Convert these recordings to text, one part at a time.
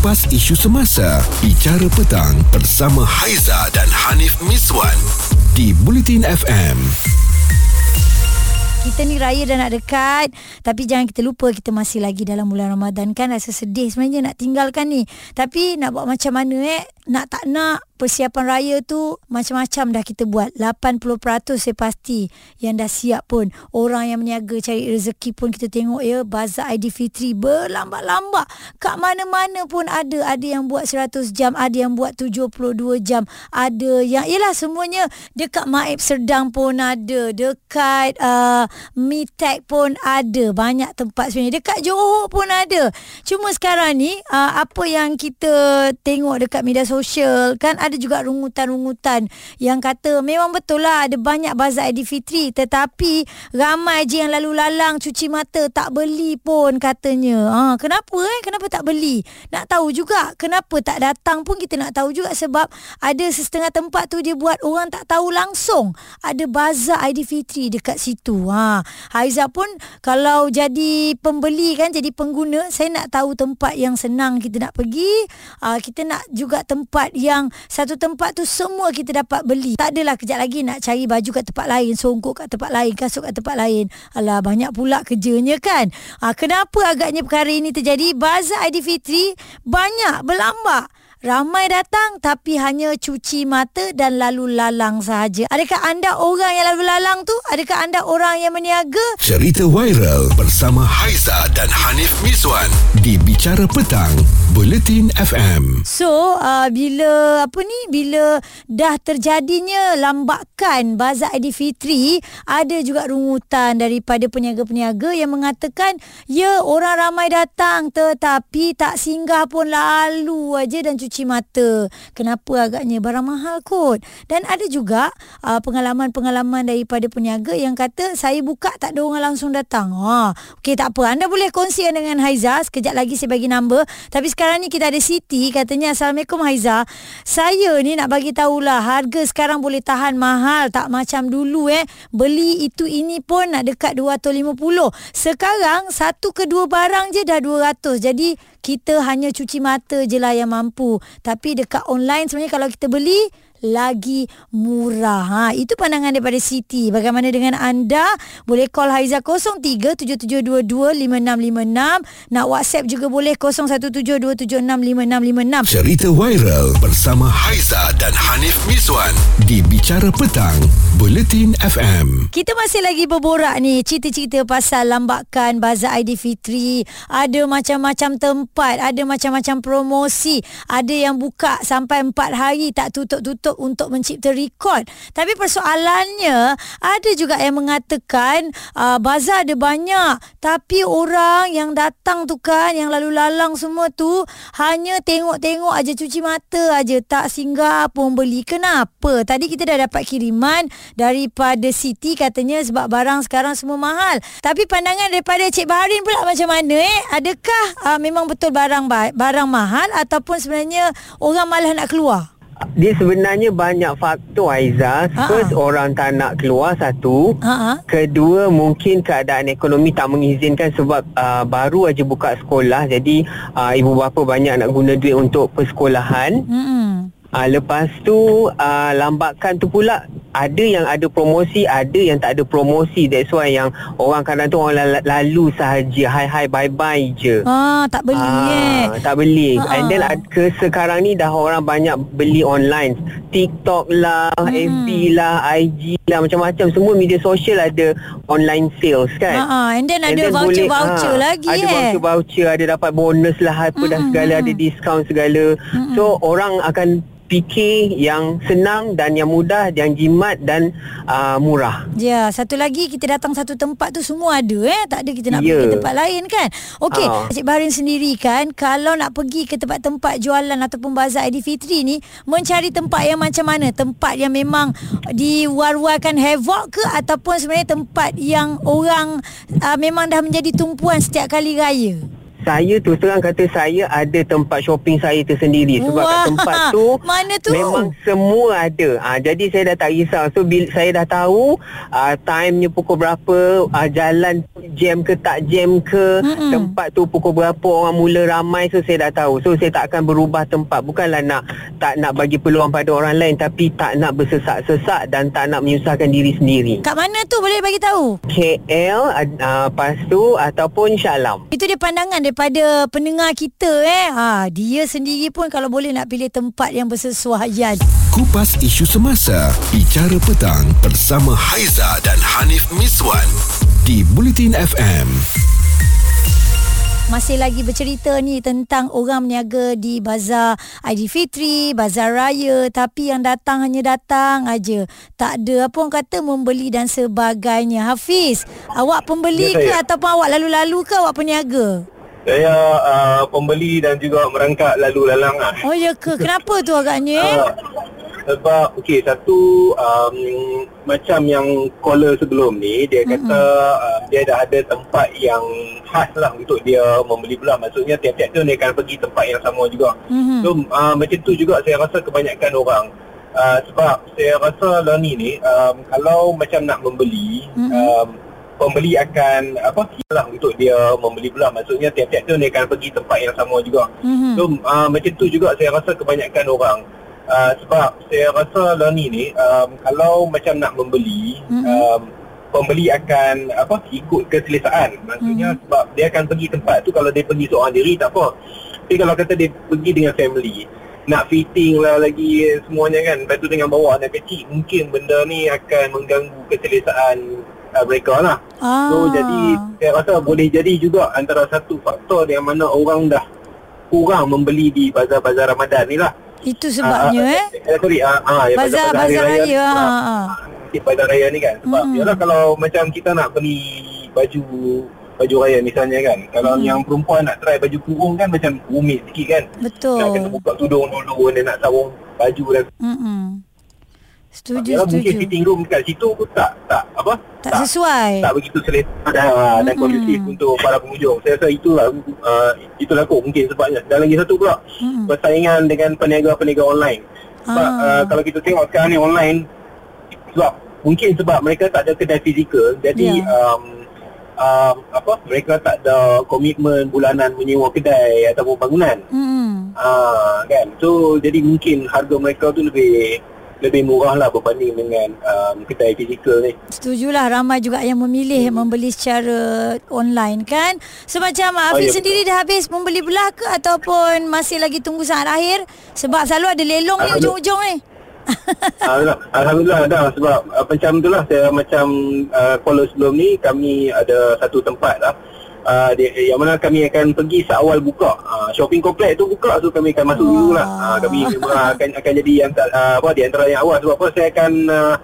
Kupas isu semasa Bicara petang Bersama Haiza dan Hanif Miswan Di Bulletin FM kita ni raya dah nak dekat tapi jangan kita lupa kita masih lagi dalam bulan Ramadan. Kan rasa sedih sebenarnya nak tinggalkan ni. Tapi nak buat macam mana eh? Nak tak nak persiapan raya tu macam-macam dah kita buat. 80% saya pasti yang dah siap pun. Orang yang meniaga cari rezeki pun kita tengok ya bazar Aidilfitri berlambat-lambat. Kat mana-mana pun ada. Ada yang buat 100 jam ada yang buat 72 jam. Ada yang yalah semuanya dekat Maib Serdang pun ada. Dekat uh, Mitek pun ada. Banyak tempat sebenarnya. Dekat Johor pun ada. Cuma sekarang ni uh, apa yang kita tengok dekat media sosial kan ada ada juga rungutan-rungutan yang kata memang betul lah ada banyak bazar Aidilfitri tetapi ramai je yang lalu lalang cuci mata tak beli pun katanya. Ha, kenapa eh? Kenapa tak beli? Nak tahu juga kenapa tak datang pun kita nak tahu juga sebab ada setengah tempat tu dia buat orang tak tahu langsung ada bazar Aidilfitri dekat situ. Ha, Haiza pun kalau jadi pembeli kan jadi pengguna saya nak tahu tempat yang senang kita nak pergi. Ha, kita nak juga tempat yang satu tempat tu semua kita dapat beli. Tak adalah kejap lagi nak cari baju kat tempat lain, songkok kat tempat lain, kasut kat tempat lain. Alah banyak pula kerjanya kan. Ha, kenapa agaknya perkara ini terjadi? Bazar Aidilfitri banyak berlambak. Ramai datang tapi hanya cuci mata dan lalu lalang sahaja. Adakah anda orang yang lalu lalang tu? Adakah anda orang yang meniaga? Cerita viral bersama Haiza dan Hanif Miswan di Bicara Petang, Bulletin FM. So, uh, bila apa ni? Bila dah terjadinya lambakan Bazar Aidilfitri, ada juga rungutan daripada peniaga-peniaga yang mengatakan, ya orang ramai datang tetapi tak singgah pun lalu aja dan cuci mata. Kenapa agaknya barang mahal kot? Dan ada juga uh, pengalaman-pengalaman daripada peniaga yang kata saya buka tak ada orang langsung datang. Ha, okey tak apa. Anda boleh kongsi dengan Haiza. Sekejap lagi saya bagi number. Tapi sekarang ni kita ada Siti katanya Assalamualaikum Haiza. Saya ni nak bagi tahulah harga sekarang boleh tahan mahal tak macam dulu eh. Beli itu ini pun nak dekat 250. Sekarang satu ke dua barang je dah 200. Jadi kita hanya cuci mata je lah yang mampu. Tapi dekat online sebenarnya kalau kita beli lagi murah. Ha, itu pandangan daripada Siti. Bagaimana dengan anda? Boleh call Haiza 0377225656. Nak WhatsApp juga boleh 0172765656. Cerita viral bersama Haiza dan Hanif Miswan di Bicara Petang, Bulletin FM. Kita masih lagi berborak ni cerita-cerita pasal lambakan Bazar Aidilfitri. Ada macam-macam tempat, ada macam-macam promosi. Ada yang buka sampai 4 hari tak tutup-tutup untuk untuk mencipta rekod. Tapi persoalannya ada juga yang mengatakan uh, bazar ada banyak tapi orang yang datang tu kan yang lalu lalang semua tu hanya tengok-tengok aja cuci mata aja tak singgah pun beli. Kenapa? Tadi kita dah dapat kiriman daripada Siti katanya sebab barang sekarang semua mahal. Tapi pandangan daripada Cik Baharin pula macam mana eh? Adakah uh, memang betul barang barang mahal ataupun sebenarnya orang malah nak keluar? Dia sebenarnya banyak faktor Aiza. First Ha-ha. orang tak nak keluar satu. Ha-ha. Kedua mungkin keadaan ekonomi tak mengizinkan sebab uh, baru aja buka sekolah. Jadi uh, ibu bapa banyak nak guna duit untuk persekolahan. Hmm. Uh, lepas tu uh, lambakan tu pula ada yang ada promosi ada yang tak ada promosi that's why yang orang kadang tu orang lalu sahaja hi hi bye bye je ah tak beli ah, eh tak beli uh-huh. and then ke sekarang ni dah orang banyak beli online TikTok lah hmm. FB lah IG lah macam-macam semua media sosial ada online sales kan uh-huh. and then and ada voucher-voucher ha, lagi ada eh ada voucher-voucher ada dapat bonus lah apa hmm. dah segala ada diskaun segala hmm. so orang akan fikir yang senang dan yang mudah yang jimat dan uh, murah. Ya, satu lagi kita datang satu tempat tu semua ada eh, tak ada kita nak yeah. pergi tempat lain kan. Okey, uh. Cik Baharin sendiri kan kalau nak pergi ke tempat-tempat jualan ataupun bazar Aidilfitri ni mencari tempat yang macam mana? Tempat yang memang diwar-warkan havoc ke ataupun sebenarnya tempat yang orang uh, memang dah menjadi tumpuan setiap kali raya? Saya tu terang kata saya ada tempat shopping saya tersendiri. Sebab Wah, kat tempat tu mana tu? memang semua ada. Ha, jadi saya dah tak risau. So bila saya dah tahu uh, timenya pukul berapa uh, jalan jam ke tak jam ke Mm-mm. tempat tu pukul berapa orang mula ramai so saya dah tahu. So saya tak akan berubah tempat. Bukanlah nak tak nak bagi peluang pada orang lain tapi tak nak bersesak-sesak dan tak nak menyusahkan diri sendiri. Kat mana tu? Boleh bagi tahu? KL uh, lepas tu ataupun Shah Alam itu dia pandangan daripada pendengar kita eh. Ha, dia sendiri pun kalau boleh nak pilih tempat yang bersesuaian. Kupas isu semasa, bicara petang bersama Haiza dan Hanif Miswan di Bulletin FM. Masih lagi bercerita ni tentang orang meniaga di bazar Aidilfitri, bazar raya tapi yang datang hanya datang aja. Tak ada apa orang kata membeli dan sebagainya. Hafiz, awak pembeli ya, ke ataupun awak lalu-lalu ke awak peniaga? Saya uh, pembeli dan juga merangkak lalu lalang lah. Oh ya ke? Kenapa tu agaknya? Uh, sebab okey satu um, macam yang caller sebelum ni dia kata mm-hmm. uh, dia dah ada tempat yang khas lah untuk dia membeli pula maksudnya tiap-tiap tu dia akan pergi tempat yang sama juga mm-hmm. so uh, macam tu juga saya rasa kebanyakan orang uh, sebab saya rasa lah ni ni um, kalau macam nak membeli mm-hmm. um, pembeli akan apa hilang untuk dia membeli pula maksudnya tiap-tiap tu dia akan pergi tempat yang sama juga mm-hmm. so uh, macam tu juga saya rasa kebanyakan orang uh, sebab saya rasa lah ni ni um, kalau macam nak membeli mm-hmm. um, pembeli akan apa ikut keselesaan maksudnya mm-hmm. sebab dia akan pergi tempat tu kalau dia pergi seorang diri tak apa tapi kalau kata dia pergi dengan family nak fitting lah lagi semuanya kan lepas tu dengan bawa anak kecil mungkin benda ni akan mengganggu keselesaan uh, mereka lah. Ah. So jadi saya rasa boleh jadi juga antara satu faktor yang mana orang dah kurang membeli di bazar-bazar Ramadan ni lah. Itu sebabnya uh, eh? eh sorry, uh, uh, bazar, bazar, bazar raya. raya uh, uh. Bazar raya ni kan. Sebab hmm. yalah kalau macam kita nak beli baju baju raya misalnya kan. Kalau hmm. yang perempuan nak try baju kurung kan macam rumit sikit kan. Betul. Nak kena buka tudung dulu dia nak sarung baju dan. Hmm. Setuju, setuju. Mungkin fitting room kat situ pun tak, tak, apa? Tak, tak sesuai. Tak begitu selesa dan, mm-hmm. dan kondusif untuk para pengunjung. Saya rasa itulah, uh, itulah kot mungkin sebabnya. Dan lagi satu pula, mm-hmm. persaingan dengan peniaga-peniaga online. Sebab ah. uh, kalau kita tengok sekarang ni online, sebab mungkin sebab mereka tak ada kedai fizikal, jadi yeah. um, um, apa mereka tak ada komitmen bulanan menyewa kedai ataupun bangunan. Mm. Uh, kan? So, jadi mungkin harga mereka tu lebih lebih murah lah berbanding dengan um, kedai fizikal ni. Setujulah ramai juga yang memilih hmm. membeli secara online kan. Semacam so, Hafiz oh, ya, sendiri betul. dah habis membeli belah ke ataupun masih lagi tunggu saat akhir? Sebab selalu ada lelong ni ujung-ujung ni. Alhamdulillah, Alhamdulillah dah sebab uh, macam tu lah saya macam uh, caller sebelum ni kami ada satu tempat lah uh, di, yang mana kami akan pergi seawal buka uh, shopping kompleks tu buka so kami akan masuk dulu lah uh, kami uh, akan akan jadi yang uh, apa di antara yang awal sebab apa saya akan uh,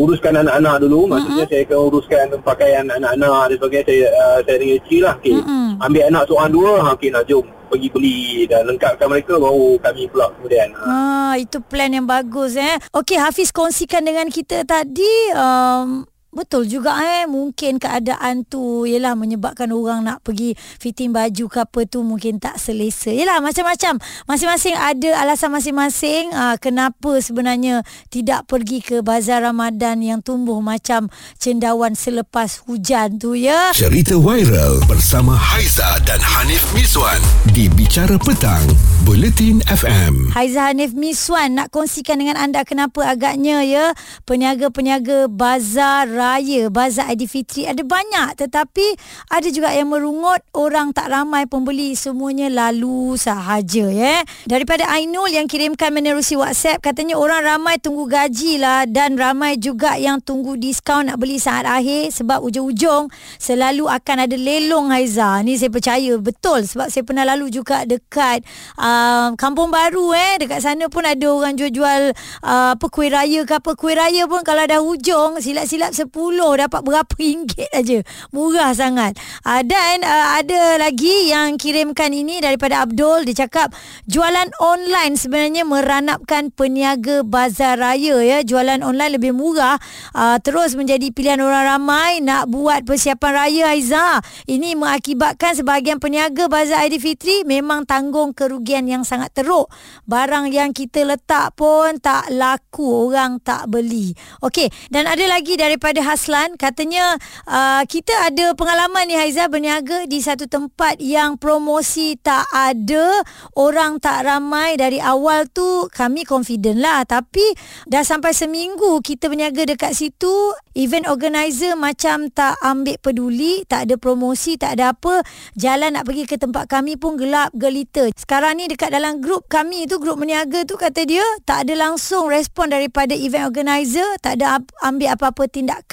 uruskan anak-anak dulu maksudnya uh-huh. saya akan uruskan pakaian anak-anak dan sebagainya saya uh, saya dengan isteri lah okay. uh-huh. ambil anak seorang dua ha, okay nak jom pergi beli dan lengkapkan mereka baru kami pula kemudian. Ha, itu plan yang bagus eh. Okey Hafiz kongsikan dengan kita tadi um, Betul juga eh mungkin keadaan tu ialah menyebabkan orang nak pergi fitting baju ke apa tu mungkin tak selesa. Yalah macam-macam. Masing-masing ada alasan masing-masing uh, kenapa sebenarnya tidak pergi ke bazar Ramadan yang tumbuh macam cendawan selepas hujan tu ya. Cerita viral bersama Haiza dan Hanif Miswan di Bicara Petang, Bulletin FM. Haiza Hanif Miswan nak kongsikan dengan anda kenapa agaknya ya peniaga-peniaga bazar raya bazar Aidilfitri ada banyak. Tetapi ada juga yang merungut orang tak ramai pembeli semuanya lalu sahaja ya. Daripada Ainul yang kirimkan menerusi WhatsApp katanya orang ramai tunggu gaji lah dan ramai juga yang tunggu diskaun nak beli saat akhir sebab ujung-ujung selalu akan ada lelong Haiza. Ni saya percaya betul. Sebab saya pernah lalu juga dekat uh, kampung baru eh. Dekat sana pun ada orang jual-jual uh, apa kuih raya ke apa. Kuih raya pun kalau dah hujung silap-silap dapat berapa ringgit aja. Murah sangat. Uh, dan uh, ada lagi yang kirimkan ini daripada Abdul. Dia cakap jualan online sebenarnya meranapkan peniaga bazar raya ya. Jualan online lebih murah. Uh, terus menjadi pilihan orang ramai nak buat persiapan raya Aiza. Ini mengakibatkan sebahagian peniaga bazar Aidilfitri memang tanggung kerugian yang sangat teruk. Barang yang kita letak pun tak laku. Orang tak beli. Okey. Dan ada lagi daripada Haslan. Katanya uh, kita ada pengalaman ni Haiza berniaga di satu tempat yang promosi tak ada. Orang tak ramai. Dari awal tu kami confident lah. Tapi dah sampai seminggu kita berniaga dekat situ. Event organizer macam tak ambil peduli. Tak ada promosi. Tak ada apa. Jalan nak pergi ke tempat kami pun gelap gelita. Sekarang ni dekat dalam grup kami tu. Grup berniaga tu kata dia. Tak ada langsung respon daripada event organizer. Tak ada ambil apa-apa tindakan.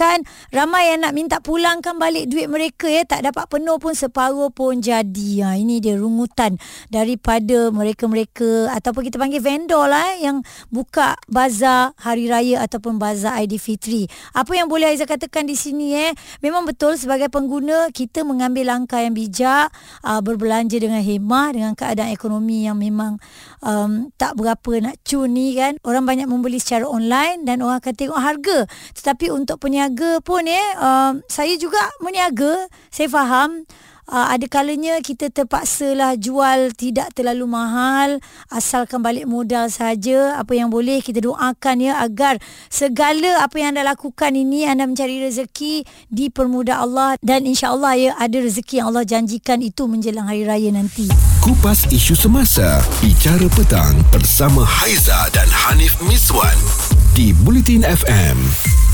Ramai yang nak minta pulangkan balik duit mereka ya. Tak dapat penuh pun separuh pun jadi. Ha, ini dia rungutan daripada mereka-mereka ataupun kita panggil vendor lah eh, yang buka bazar hari raya ataupun bazar Aidilfitri. Apa yang boleh Aizah katakan di sini eh. Memang betul sebagai pengguna kita mengambil langkah yang bijak. Uh, berbelanja dengan hemah dengan keadaan ekonomi yang memang um, tak berapa nak cun ni kan. Orang banyak membeli secara online dan orang akan tengok harga. Tetapi untuk peniaga pun eh, uh, saya juga meniaga. Saya faham uh, ada kalanya kita terpaksa lah jual tidak terlalu mahal asalkan balik modal saja apa yang boleh kita doakan ya agar segala apa yang anda lakukan ini anda mencari rezeki dipermudah Allah dan insya-Allah ya ada rezeki yang Allah janjikan itu menjelang hari raya nanti. Kupas isu semasa bicara petang bersama Haiza dan Hanif Miswan di Bulletin FM.